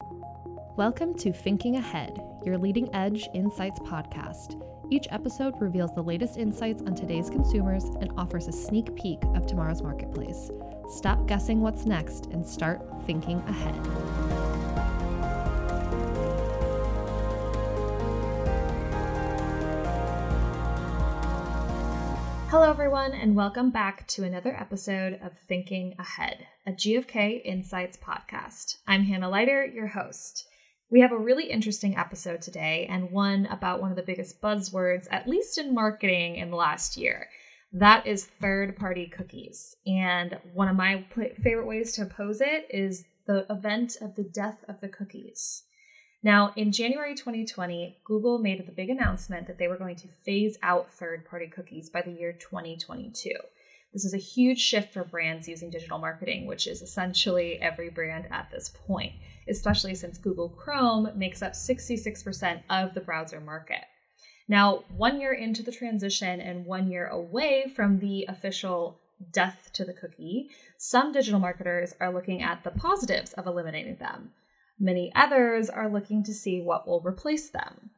Welcome to Thinking Ahead, your leading edge insights podcast. Each episode reveals the latest insights on today's consumers and offers a sneak peek of tomorrow's marketplace. Stop guessing what's next and start thinking ahead. Hello, everyone, and welcome back to another episode of Thinking Ahead, a GFK Insights podcast. I'm Hannah Leiter, your host. We have a really interesting episode today, and one about one of the biggest buzzwords, at least in marketing, in the last year. That is third party cookies. And one of my favorite ways to pose it is the event of the death of the cookies. Now, in January 2020, Google made the big announcement that they were going to phase out third party cookies by the year 2022. This is a huge shift for brands using digital marketing, which is essentially every brand at this point, especially since Google Chrome makes up 66% of the browser market. Now, one year into the transition and one year away from the official death to the cookie, some digital marketers are looking at the positives of eliminating them. Many others are looking to see what will replace them.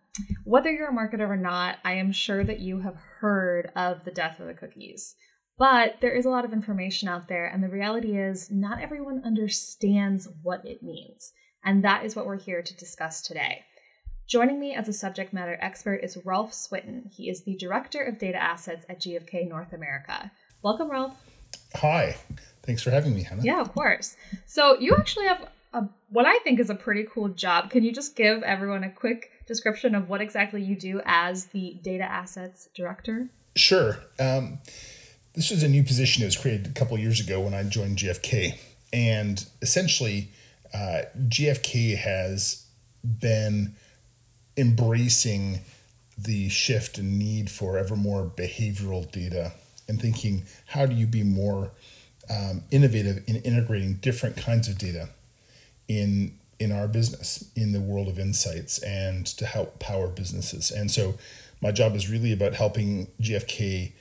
Whether you're a marketer or not, I am sure that you have heard of the death of the cookies. But there is a lot of information out there, and the reality is not everyone understands what it means. And that is what we're here to discuss today. Joining me as a subject matter expert is Rolf Switten. He is the Director of Data Assets at GFK North America. Welcome, Rolf. Hi. Thanks for having me, Hannah. Yeah, of course. So, you actually have a, what I think is a pretty cool job. Can you just give everyone a quick description of what exactly you do as the Data Assets Director? Sure. Um, this was a new position that was created a couple years ago when I joined GFK. And essentially, uh, GFK has been embracing the shift and need for ever more behavioral data and thinking how do you be more um, innovative in integrating different kinds of data in in our business in the world of insights and to help power businesses and so my job is really about helping gfk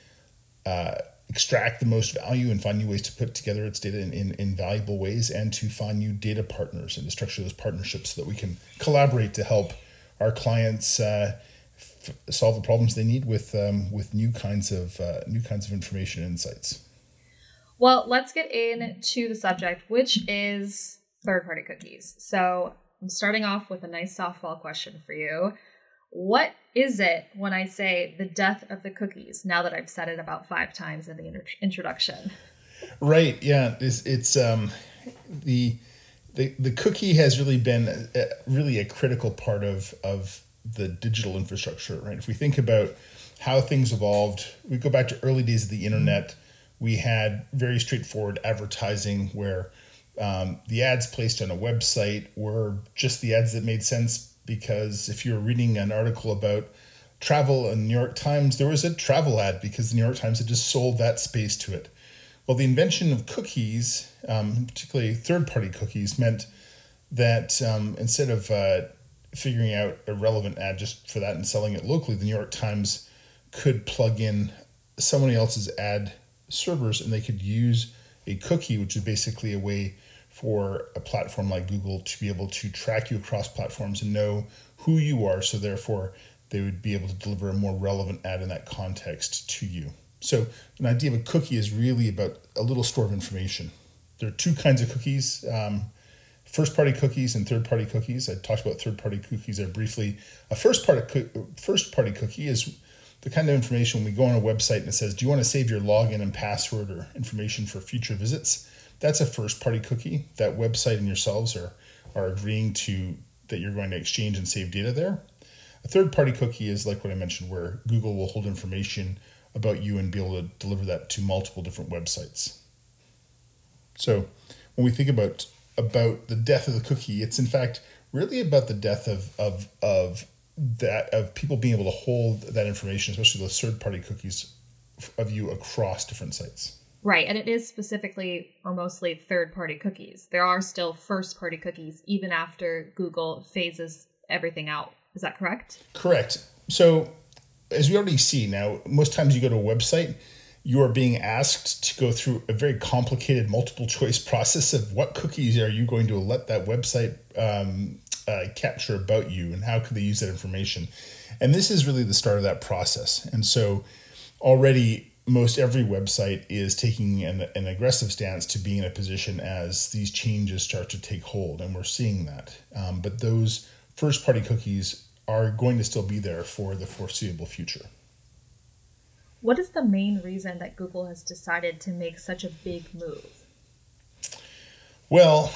uh, extract the most value and find new ways to put together its data in, in, in, valuable ways and to find new data partners and to structure those partnerships so that we can collaborate to help our clients uh, f- solve the problems they need with um, with new kinds of uh, new kinds of information and insights. Well, let's get into the subject, which is third party cookies. So I'm starting off with a nice softball question for you. What is it when I say the death of the cookies? Now that I've said it about five times in the inter- introduction. Right. Yeah. It's, it's um, the the the cookie has really been a, really a critical part of of the digital infrastructure. Right. If we think about how things evolved, we go back to early days of the internet. We had very straightforward advertising where um, the ads placed on a website were just the ads that made sense because if you were reading an article about travel in New York Times, there was a travel ad because the New York Times had just sold that space to it. Well, the invention of cookies, um, particularly third party cookies, meant that um, instead of uh, figuring out a relevant ad just for that and selling it locally, the New York Times could plug in somebody else's ad servers and they could use a cookie, which is basically a way for a platform like Google to be able to track you across platforms and know who you are. So, therefore, they would be able to deliver a more relevant ad in that context to you. So, an idea of a cookie is really about a little store of information. There are two kinds of cookies um, first party cookies and third party cookies. I talked about third party cookies there briefly. A first party, first party cookie is the kind of information when we go on a website and it says, Do you want to save your login and password or information for future visits? That's a first party cookie. That website and yourselves are, are agreeing to that you're going to exchange and save data there. A third party cookie is like what I mentioned, where Google will hold information about you and be able to deliver that to multiple different websites. So when we think about about the death of the cookie, it's in fact really about the death of of of that of people being able to hold that information, especially those third party cookies of you across different sites. Right, and it is specifically or mostly third party cookies. There are still first party cookies even after Google phases everything out. Is that correct? Correct. So, as we already see now, most times you go to a website you are being asked to go through a very complicated multiple choice process of what cookies are you going to let that website um, uh, capture about you and how could they use that information. And this is really the start of that process. And so already most every website is taking an, an aggressive stance to be in a position as these changes start to take hold and we're seeing that. Um, but those first party cookies are going to still be there for the foreseeable future what is the main reason that Google has decided to make such a big move? Well,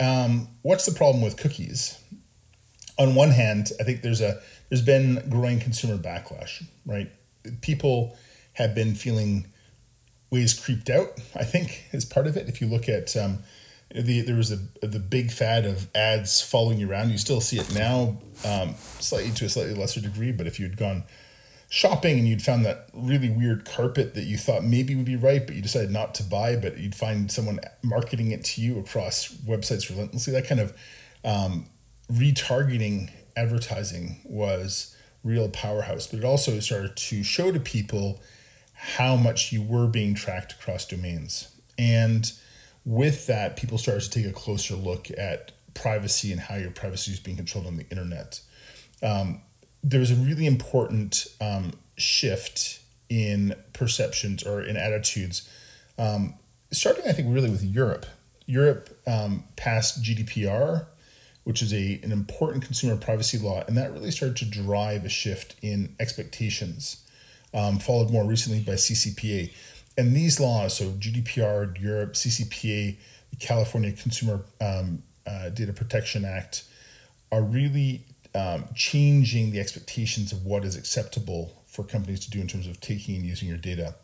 um, what's the problem with cookies? On one hand, I think there's a there's been growing consumer backlash, right? People have been feeling ways creeped out. I think is part of it. If you look at um, the there was a the big fad of ads following you around. You still see it now, um, slightly to a slightly lesser degree. But if you'd gone shopping and you'd found that really weird carpet that you thought maybe would be right, but you decided not to buy, but you'd find someone marketing it to you across websites relentlessly. That kind of um, retargeting advertising was real powerhouse, but it also started to show to people how much you were being tracked across domains. And with that, people started to take a closer look at privacy and how your privacy is being controlled on the internet. Um, there's a really important um, shift in perceptions or in attitudes, um, starting, I think, really with Europe. Europe um, passed GDPR, which is a, an important consumer privacy law, and that really started to drive a shift in expectations, um, followed more recently by CCPA. And these laws, so GDPR, Europe, CCPA, the California Consumer um, uh, Data Protection Act, are really um, changing the expectations of what is acceptable for companies to do in terms of taking and using your data.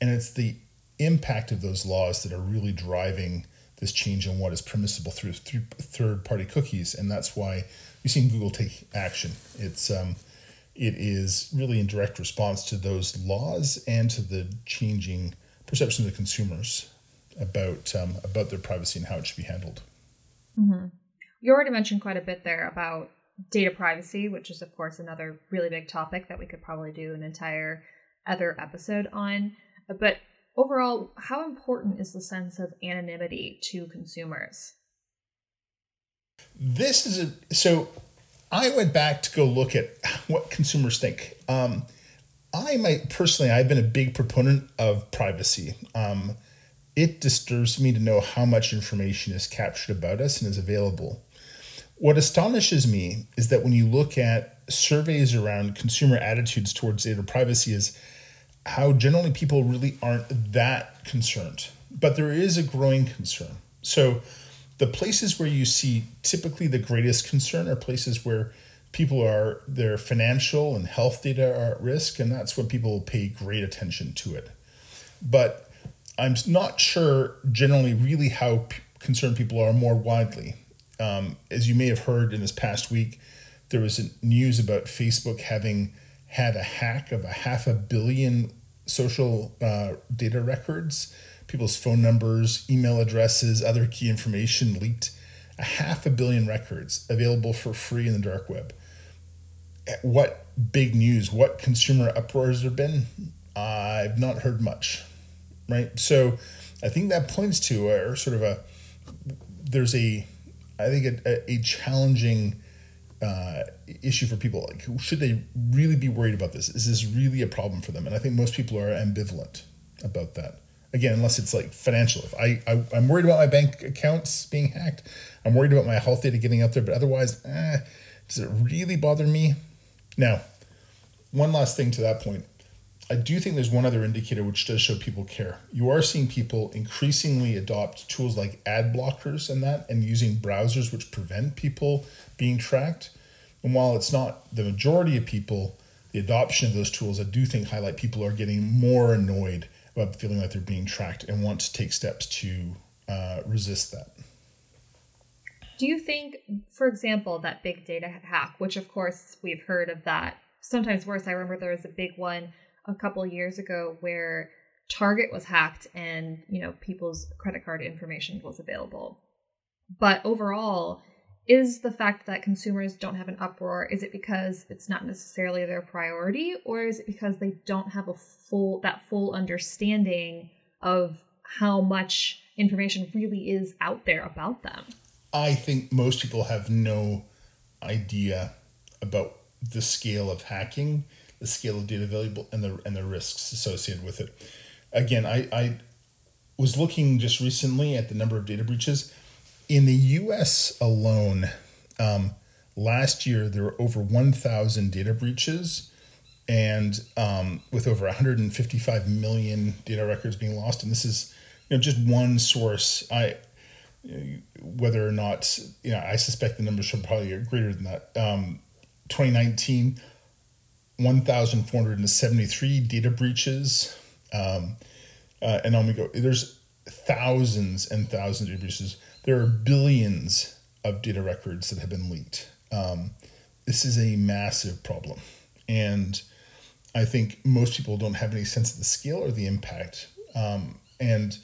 And it's the impact of those laws that are really driving this change in what is permissible through, through third party cookies. And that's why you've seen Google take action. It's um, it is really in direct response to those laws and to the changing perception of the consumers about um, about their privacy and how it should be handled. Mm-hmm. You already mentioned quite a bit there about data privacy, which is, of course, another really big topic that we could probably do an entire other episode on. But overall, how important is the sense of anonymity to consumers? This is a so I went back to go look at what consumers think. Um, I might personally, I've been a big proponent of privacy. Um, it disturbs me to know how much information is captured about us and is available. What astonishes me is that when you look at surveys around consumer attitudes towards data privacy, is how generally people really aren't that concerned. But there is a growing concern. So the places where you see typically the greatest concern are places where people are their financial and health data are at risk, and that's when people pay great attention to it. But I'm not sure generally really how p- concerned people are more widely. Um, as you may have heard in this past week, there was news about Facebook having had a hack of a half a billion social uh, data records, people's phone numbers, email addresses, other key information leaked. A half a billion records available for free in the dark web. What big news, what consumer uproar has there been? I've not heard much, right? So I think that points to a sort of a there's a I think a, a challenging uh, issue for people. Like, should they really be worried about this? Is this really a problem for them? And I think most people are ambivalent about that. Again, unless it's like financial. If I, I I'm worried about my bank accounts being hacked, I'm worried about my health data getting out there. But otherwise, eh, does it really bother me? Now, one last thing to that point. I do think there's one other indicator which does show people care. You are seeing people increasingly adopt tools like ad blockers and that, and using browsers which prevent people being tracked. And while it's not the majority of people, the adoption of those tools, I do think highlight people are getting more annoyed about feeling like they're being tracked and want to take steps to uh, resist that. Do you think, for example, that big data hack, which of course we've heard of that, sometimes worse, I remember there was a big one a couple years ago where Target was hacked and, you know, people's credit card information was available. But overall, is the fact that consumers don't have an uproar is it because it's not necessarily their priority or is it because they don't have a full that full understanding of how much information really is out there about them i think most people have no idea about the scale of hacking the scale of data available and the and the risks associated with it again i i was looking just recently at the number of data breaches in the US alone, um, last year there were over 1,000 data breaches and um, with over 155 million data records being lost. And this is you know, just one source. I whether or not you know, I suspect the numbers should probably be greater than that. Um, 2019, 1,473 data breaches. Um, uh, and on we go. There's thousands and thousands of breaches there are billions of data records that have been leaked. Um, this is a massive problem. And I think most people don't have any sense of the scale or the impact. Um, and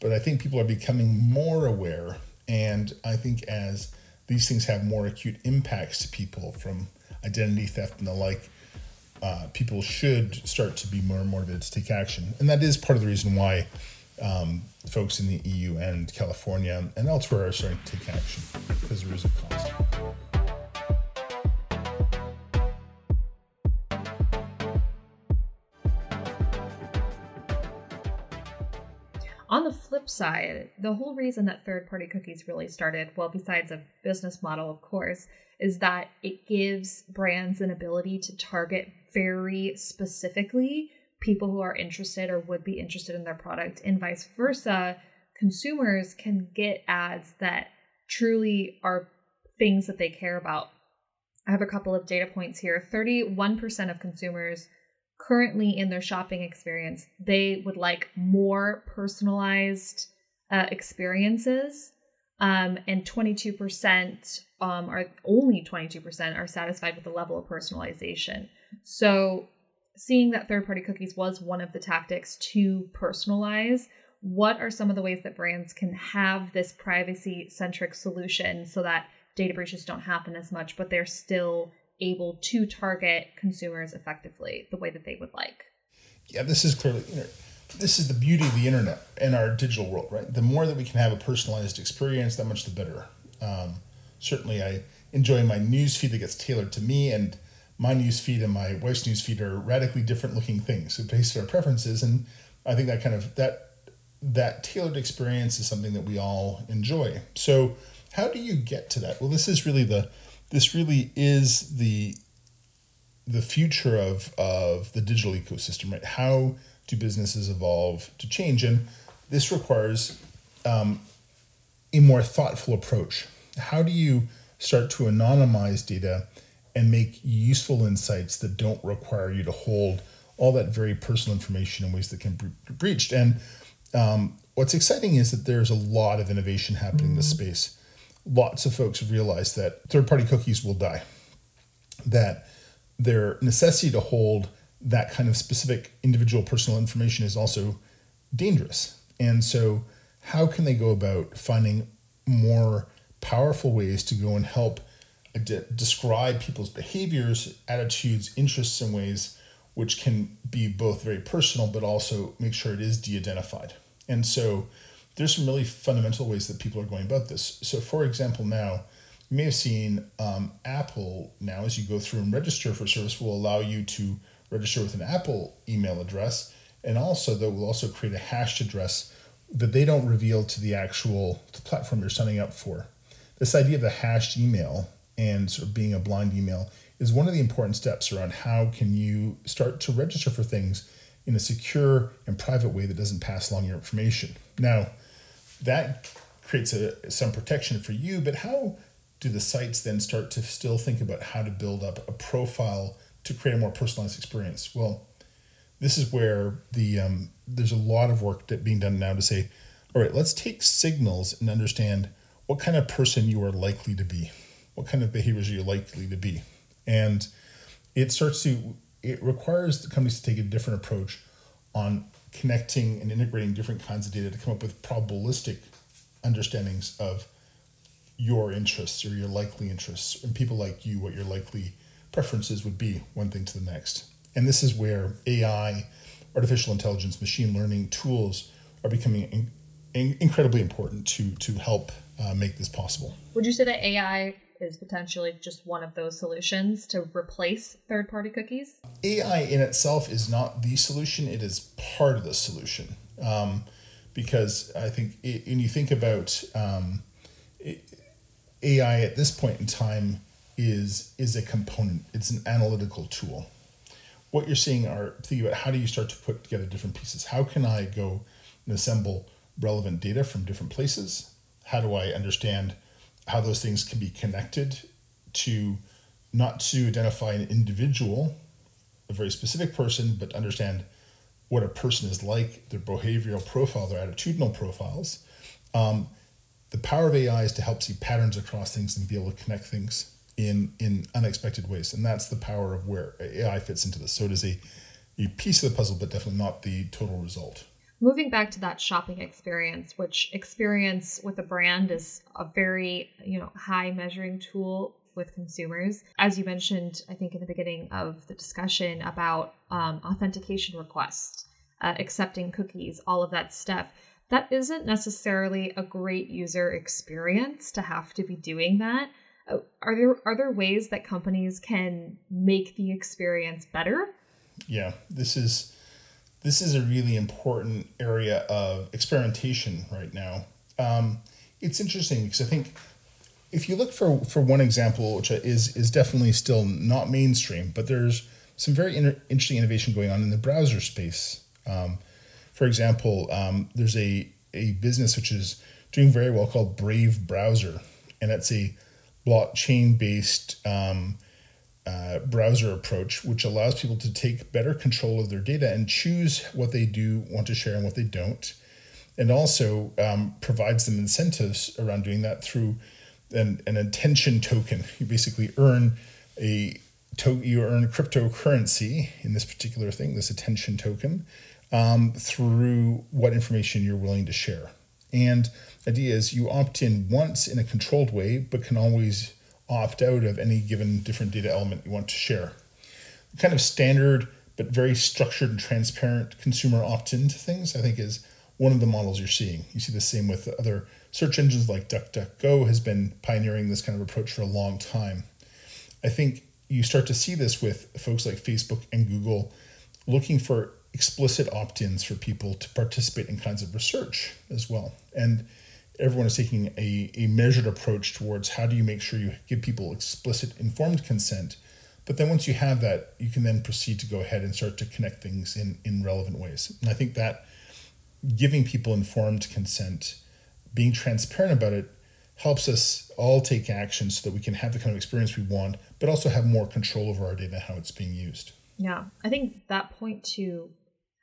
but I think people are becoming more aware. And I think as these things have more acute impacts to people from identity theft and the like, uh, people should start to be more motivated to take action. And that is part of the reason why um, folks in the EU and California and elsewhere are starting to take action because there is a cost. Flip side, the whole reason that third party cookies really started, well, besides a business model, of course, is that it gives brands an ability to target very specifically people who are interested or would be interested in their product, and vice versa. Consumers can get ads that truly are things that they care about. I have a couple of data points here. 31% of consumers currently in their shopping experience, they would like more personalized uh, experiences. Um, and 22% um, are only 22% are satisfied with the level of personalization. So seeing that third party cookies was one of the tactics to personalize, what are some of the ways that brands can have this privacy centric solution so that data breaches don't happen as much, but they're still able to target consumers effectively the way that they would like? Yeah, this is clearly, you know, this is the beauty of the internet and our digital world, right? The more that we can have a personalized experience, that much the better. Um, certainly, I enjoy my news feed that gets tailored to me and my news feed and my wife's news feed are radically different looking things based on our preferences and i think that kind of that that tailored experience is something that we all enjoy so how do you get to that well this is really the this really is the the future of of the digital ecosystem right how do businesses evolve to change and this requires um, a more thoughtful approach how do you start to anonymize data and make useful insights that don't require you to hold all that very personal information in ways that can be breached. And um, what's exciting is that there's a lot of innovation happening in this space. Lots of folks have realized that third party cookies will die, that their necessity to hold that kind of specific individual personal information is also dangerous. And so, how can they go about finding more powerful ways to go and help uh, de- describe people's behaviors, attitudes, interests in ways which can be both very personal but also make sure it is de identified. And so there's some really fundamental ways that people are going about this. So, for example, now you may have seen um, Apple now, as you go through and register for service, will allow you to register with an Apple email address, and also that will also create a hashed address that they don't reveal to the actual platform you're signing up for. This idea of a hashed email and sort of being a blind email is one of the important steps around how can you start to register for things in a secure and private way that doesn't pass along your information. Now, that creates a, some protection for you, but how do the sites then start to still think about how to build up a profile to create a more personalized experience? Well, this is where the um, there's a lot of work that being done now to say, all right, let's take signals and understand what kind of person you are likely to be what kind of behaviors you're you likely to be? And it starts to, it requires the companies to take a different approach on connecting and integrating different kinds of data to come up with probabilistic understandings of your interests or your likely interests and people like you what your likely preferences would be one thing to the next. And this is where ai artificial intelligence machine learning tools are becoming in, in, incredibly important to to help uh, make this possible. Would you say that ai is potentially just one of those solutions to replace third party cookies ai in itself is not the solution it is part of the solution um, because i think it, when you think about um, AI at this point in time is is a component. It's an analytical tool. What you're seeing are thinking about how do you start to put together different pieces. How can I go and assemble relevant data from different places? How do I understand how those things can be connected to not to identify an individual, a very specific person, but understand what a person is like, their behavioral profile, their attitudinal profiles. Um, the power of AI is to help see patterns across things and be able to connect things in in unexpected ways. And that's the power of where AI fits into this. So it is a, a piece of the puzzle, but definitely not the total result. Moving back to that shopping experience, which experience with a brand is a very, you know, high measuring tool with consumers. As you mentioned, I think in the beginning of the discussion about um, authentication requests, uh, accepting cookies, all of that stuff that isn't necessarily a great user experience to have to be doing that. Uh, are there are there ways that companies can make the experience better? Yeah, this is this is a really important area of experimentation right now. Um, it's interesting because I think if you look for for one example, which is is definitely still not mainstream, but there's some very inter- interesting innovation going on in the browser space. Um, for example, um, there's a, a business which is doing very well called Brave Browser, and that's a blockchain based um, uh, browser approach, which allows people to take better control of their data and choose what they do want to share and what they don't. And also um, provides them incentives around doing that through an, an attention token. You basically earn a to, you earn cryptocurrency in this particular thing, this attention token, um, through what information you're willing to share. And idea is you opt in once in a controlled way, but can always opt out of any given different data element you want to share. kind of standard but very structured and transparent consumer opt-in to things, I think is one of the models you're seeing. You see the same with other search engines like DuckDuckGo has been pioneering this kind of approach for a long time. I think you start to see this with folks like Facebook and Google looking for explicit opt-ins for people to participate in kinds of research as well. And everyone is taking a, a measured approach towards how do you make sure you give people explicit informed consent. But then once you have that, you can then proceed to go ahead and start to connect things in, in relevant ways. And I think that giving people informed consent, being transparent about it, helps us all take action so that we can have the kind of experience we want, but also have more control over our data, and how it's being used. Yeah, I think that point to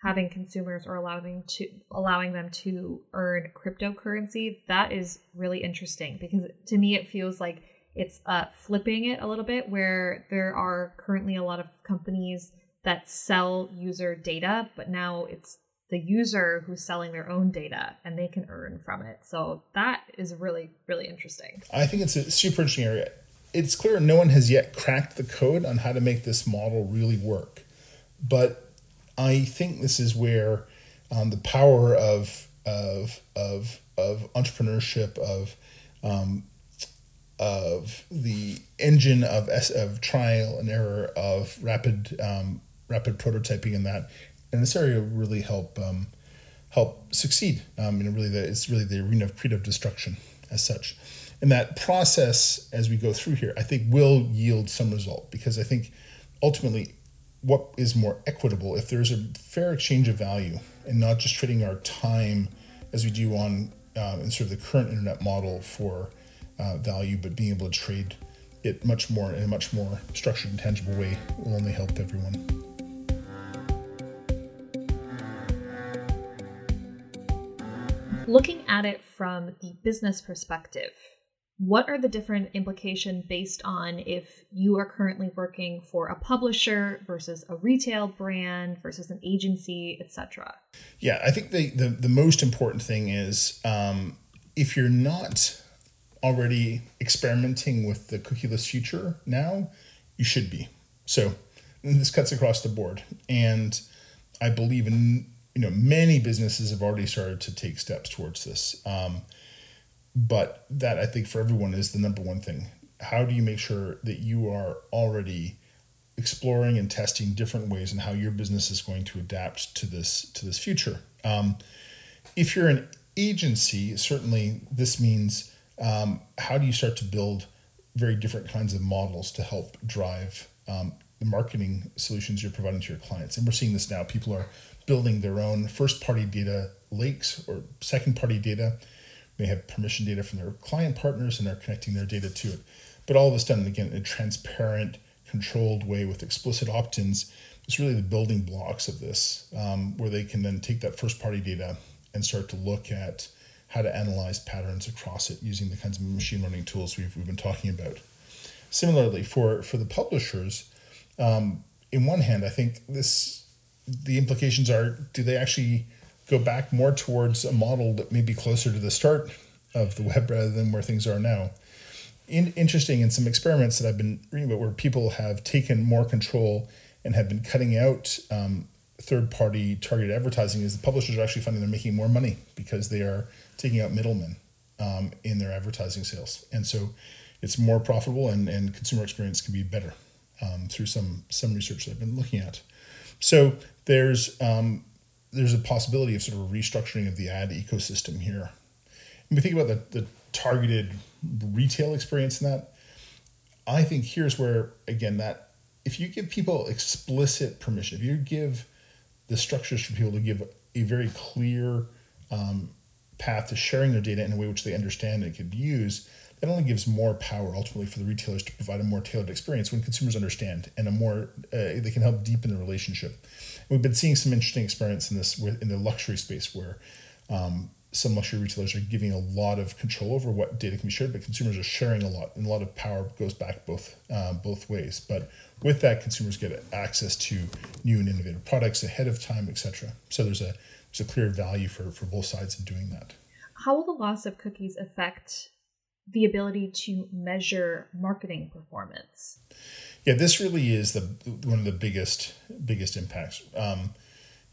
having consumers or allowing to allowing them to earn cryptocurrency that is really interesting because to me it feels like it's uh, flipping it a little bit where there are currently a lot of companies that sell user data but now it's the user who's selling their own data and they can earn from it. So that is really really interesting. I think it's a super interesting area. It's clear no one has yet cracked the code on how to make this model really work but I think this is where um, the power of of of of entrepreneurship of um, of the engine of of trial and error of rapid um, rapid prototyping and that in this area really help um, help succeed. Um, and really, the, it's really the arena of creative destruction as such. And that process, as we go through here, I think will yield some result because I think ultimately what is more equitable if there's a fair exchange of value and not just trading our time as we do on uh, in sort of the current internet model for uh, value, but being able to trade it much more in a much more structured and tangible way will only help everyone. Looking at it from the business perspective, what are the different implications based on if you are currently working for a publisher versus a retail brand versus an agency etc yeah i think the, the, the most important thing is um, if you're not already experimenting with the cookieless future now, you should be. So this cuts across the board, and I believe in you know many businesses have already started to take steps towards this. Um, but that I think for everyone is the number one thing. How do you make sure that you are already exploring and testing different ways and how your business is going to adapt to this to this future? Um, if you're an agency, certainly this means um, how do you start to build very different kinds of models to help drive um, the marketing solutions you're providing to your clients. And we're seeing this now. People are building their own first party data lakes or second party data may have permission data from their client partners and they're connecting their data to it. But all of this done again in a transparent, controlled way with explicit opt-ins. It's really the building blocks of this, um, where they can then take that first party data and start to look at how to analyze patterns across it using the kinds of machine learning tools we've, we've been talking about. Similarly, for, for the publishers, um, in one hand, I think this the implications are do they actually go back more towards a model that may be closer to the start of the web rather than where things are now. In, interesting in some experiments that I've been reading about where people have taken more control and have been cutting out um, third party targeted advertising is the publishers are actually finding they're making more money because they are taking out middlemen um, in their advertising sales. And so it's more profitable and, and consumer experience can be better um, through some some research that I've been looking at. So there's um, there's a possibility of sort of restructuring of the ad ecosystem here. And we think about the, the targeted retail experience in that. I think here's where again that if you give people explicit permission, if you give the structures for people to give a very clear um, path to sharing their data in a way which they understand and could use, that only gives more power ultimately for the retailers to provide a more tailored experience when consumers understand and a more uh, they can help deepen the relationship we've been seeing some interesting experiments in this in the luxury space where um, some luxury retailers are giving a lot of control over what data can be shared, but consumers are sharing a lot, and a lot of power goes back both uh, both ways. But with that, consumers get access to new and innovative products ahead of time, etc. So there's a there's a clear value for for both sides in doing that. How will the loss of cookies affect the ability to measure marketing performance? yeah, this really is the one of the biggest biggest impacts. Um,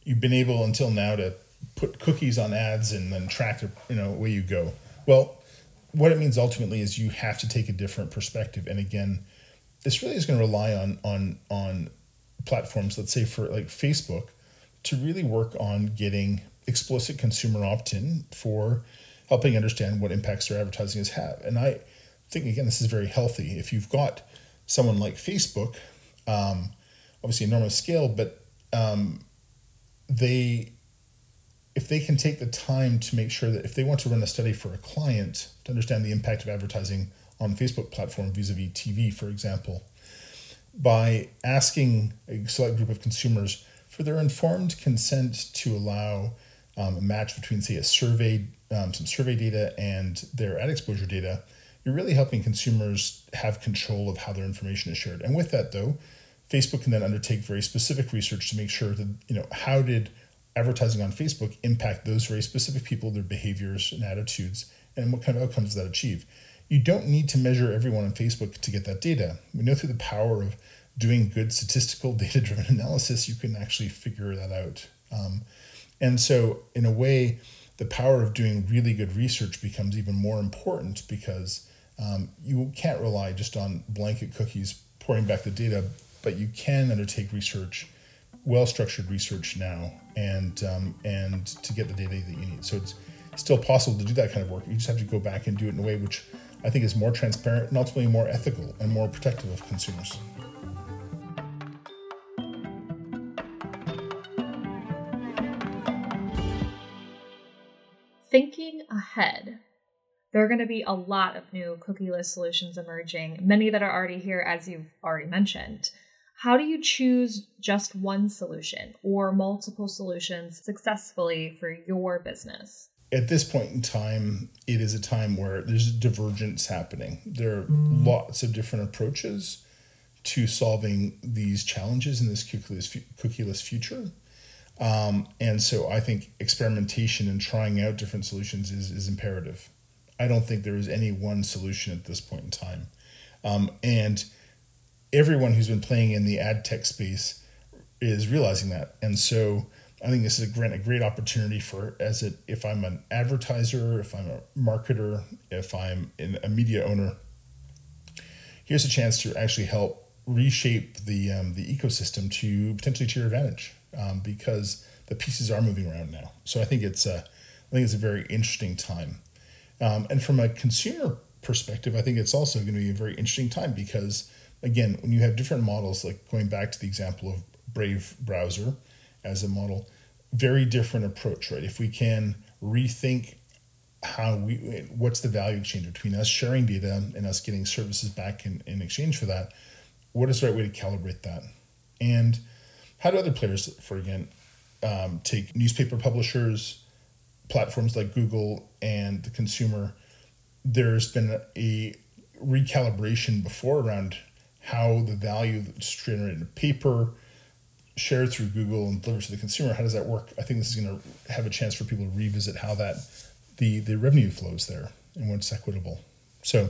you've been able until now to put cookies on ads and then track the, you know where you go. Well, what it means ultimately is you have to take a different perspective. And again, this really is going to rely on on on platforms. Let's say for like Facebook, to really work on getting explicit consumer opt-in for helping understand what impacts their advertising has had. And I think again, this is very healthy. If you've got someone like Facebook, um, obviously enormous scale, but um, they if they can take the time to make sure that if they want to run a study for a client to understand the impact of advertising on Facebook platform vis-a-vis TV, for example, by asking a select group of consumers for their informed consent to allow um, a match between, say, a survey, um, some survey data and their ad exposure data, you're really helping consumers have control of how their information is shared. And with that, though, Facebook can then undertake very specific research to make sure that, you know, how did advertising on Facebook impact those very specific people, their behaviors and attitudes, and what kind of outcomes does that achieve? You don't need to measure everyone on Facebook to get that data. We know through the power of doing good statistical data driven analysis, you can actually figure that out. Um, and so, in a way, the power of doing really good research becomes even more important because um, you can't rely just on blanket cookies pouring back the data, but you can undertake research, well structured research now, and um, and to get the data that you need. So it's still possible to do that kind of work. You just have to go back and do it in a way which I think is more transparent and ultimately more ethical and more protective of consumers. Ahead there are going to be a lot of new cookieless solutions emerging, many that are already here, as you've already mentioned. How do you choose just one solution or multiple solutions successfully for your business? At this point in time, it is a time where there's a divergence happening. There are lots of different approaches to solving these challenges in this cookieless, cookieless future. Um, and so I think experimentation and trying out different solutions is, is imperative. I don't think there is any one solution at this point in time. Um, and everyone who's been playing in the ad tech space is realizing that. And so I think this is a great, a great opportunity for as it if I'm an advertiser, if I'm a marketer, if I'm a media owner, here's a chance to actually help reshape the um, the ecosystem to potentially to your advantage um, because the pieces are moving around now. So I think it's a, I think it's a very interesting time. Um, and from a consumer perspective, I think it's also going to be a very interesting time because again, when you have different models, like going back to the example of Brave browser as a model, very different approach, right? If we can rethink how we what's the value exchange between us sharing data and us getting services back in, in exchange for that what is the right way to calibrate that and how do other players for again um, take newspaper publishers platforms like google and the consumer there's been a, recalibration before around how the value that's generated in paper shared through google and delivered to the consumer how does that work i think this is going to have a chance for people to revisit how that the the revenue flows there and what's equitable. So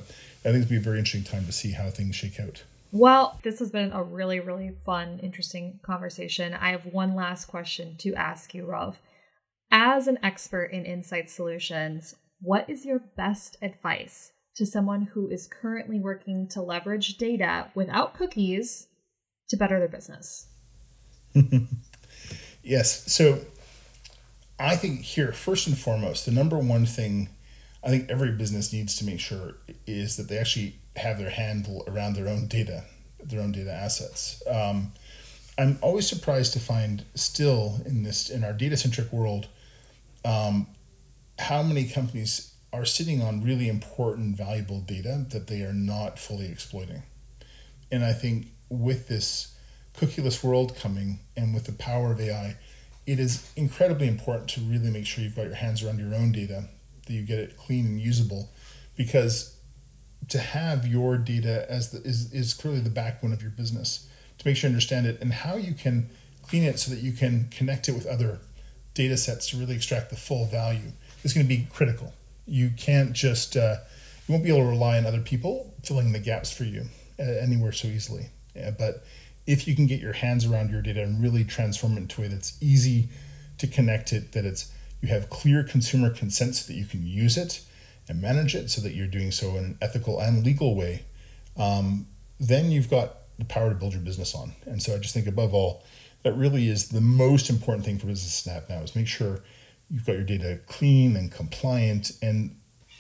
I think it'll be a very interesting time to see how things shake out. Well, this has been a really, really fun, interesting conversation. I have one last question to ask you, Rolf. As an expert in insight solutions, what is your best advice to someone who is currently working to leverage data without cookies to better their business? yes. So I think here, first and foremost, the number one thing I think every business needs to make sure is that they actually have their handle around their own data, their own data assets. Um, I'm always surprised to find still in this in our data centric world, um, how many companies are sitting on really important, valuable data that they are not fully exploiting. And I think with this cookieless world coming and with the power of AI, it is incredibly important to really make sure you've got your hands around your own data, that you get it clean and usable, because to have your data as the, is, is clearly the backbone of your business to make sure you understand it and how you can clean it so that you can connect it with other data sets to really extract the full value is going to be critical. You can't just, uh, you won't be able to rely on other people filling the gaps for you uh, anywhere so easily. Yeah, but if you can get your hands around your data and really transform it into a way that's easy to connect it, that it's you have clear consumer consent so that you can use it and manage it so that you're doing so in an ethical and legal way, um, then you've got the power to build your business on. And so I just think above all, that really is the most important thing for business have now is make sure you've got your data clean and compliant and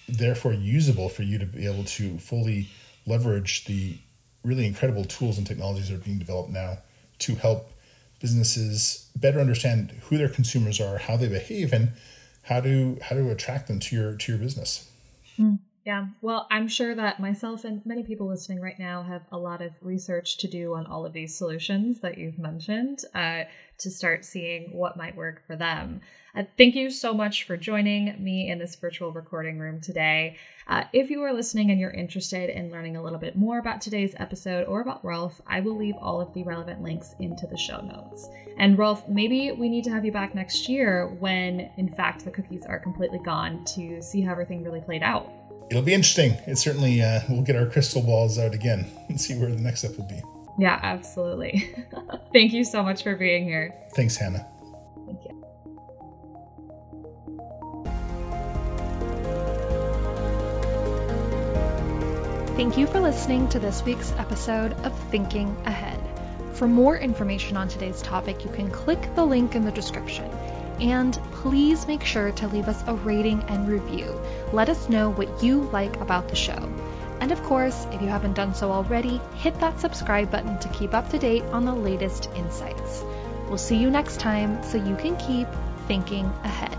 therefore usable for you to be able to fully leverage the really incredible tools and technologies that are being developed now to help businesses better understand who their consumers are, how they behave, and how to how to attract them to your to your business. Mm, yeah, well, I'm sure that myself and many people listening right now have a lot of research to do on all of these solutions that you've mentioned uh, to start seeing what might work for them. Uh, thank you so much for joining me in this virtual recording room today. Uh, if you are listening and you're interested in learning a little bit more about today's episode or about Rolf, I will leave all of the relevant links into the show notes. And Rolf, maybe we need to have you back next year when, in fact, the cookies are completely gone to see how everything really played out. It'll be interesting. It certainly, uh, we'll get our crystal balls out again and see where the next step will be. Yeah, absolutely. Thank you so much for being here. Thanks, Hannah. Thank you. Thank you for listening to this week's episode of Thinking Ahead. For more information on today's topic, you can click the link in the description. And please make sure to leave us a rating and review. Let us know what you like about the show. And of course, if you haven't done so already, hit that subscribe button to keep up to date on the latest insights. We'll see you next time so you can keep thinking ahead.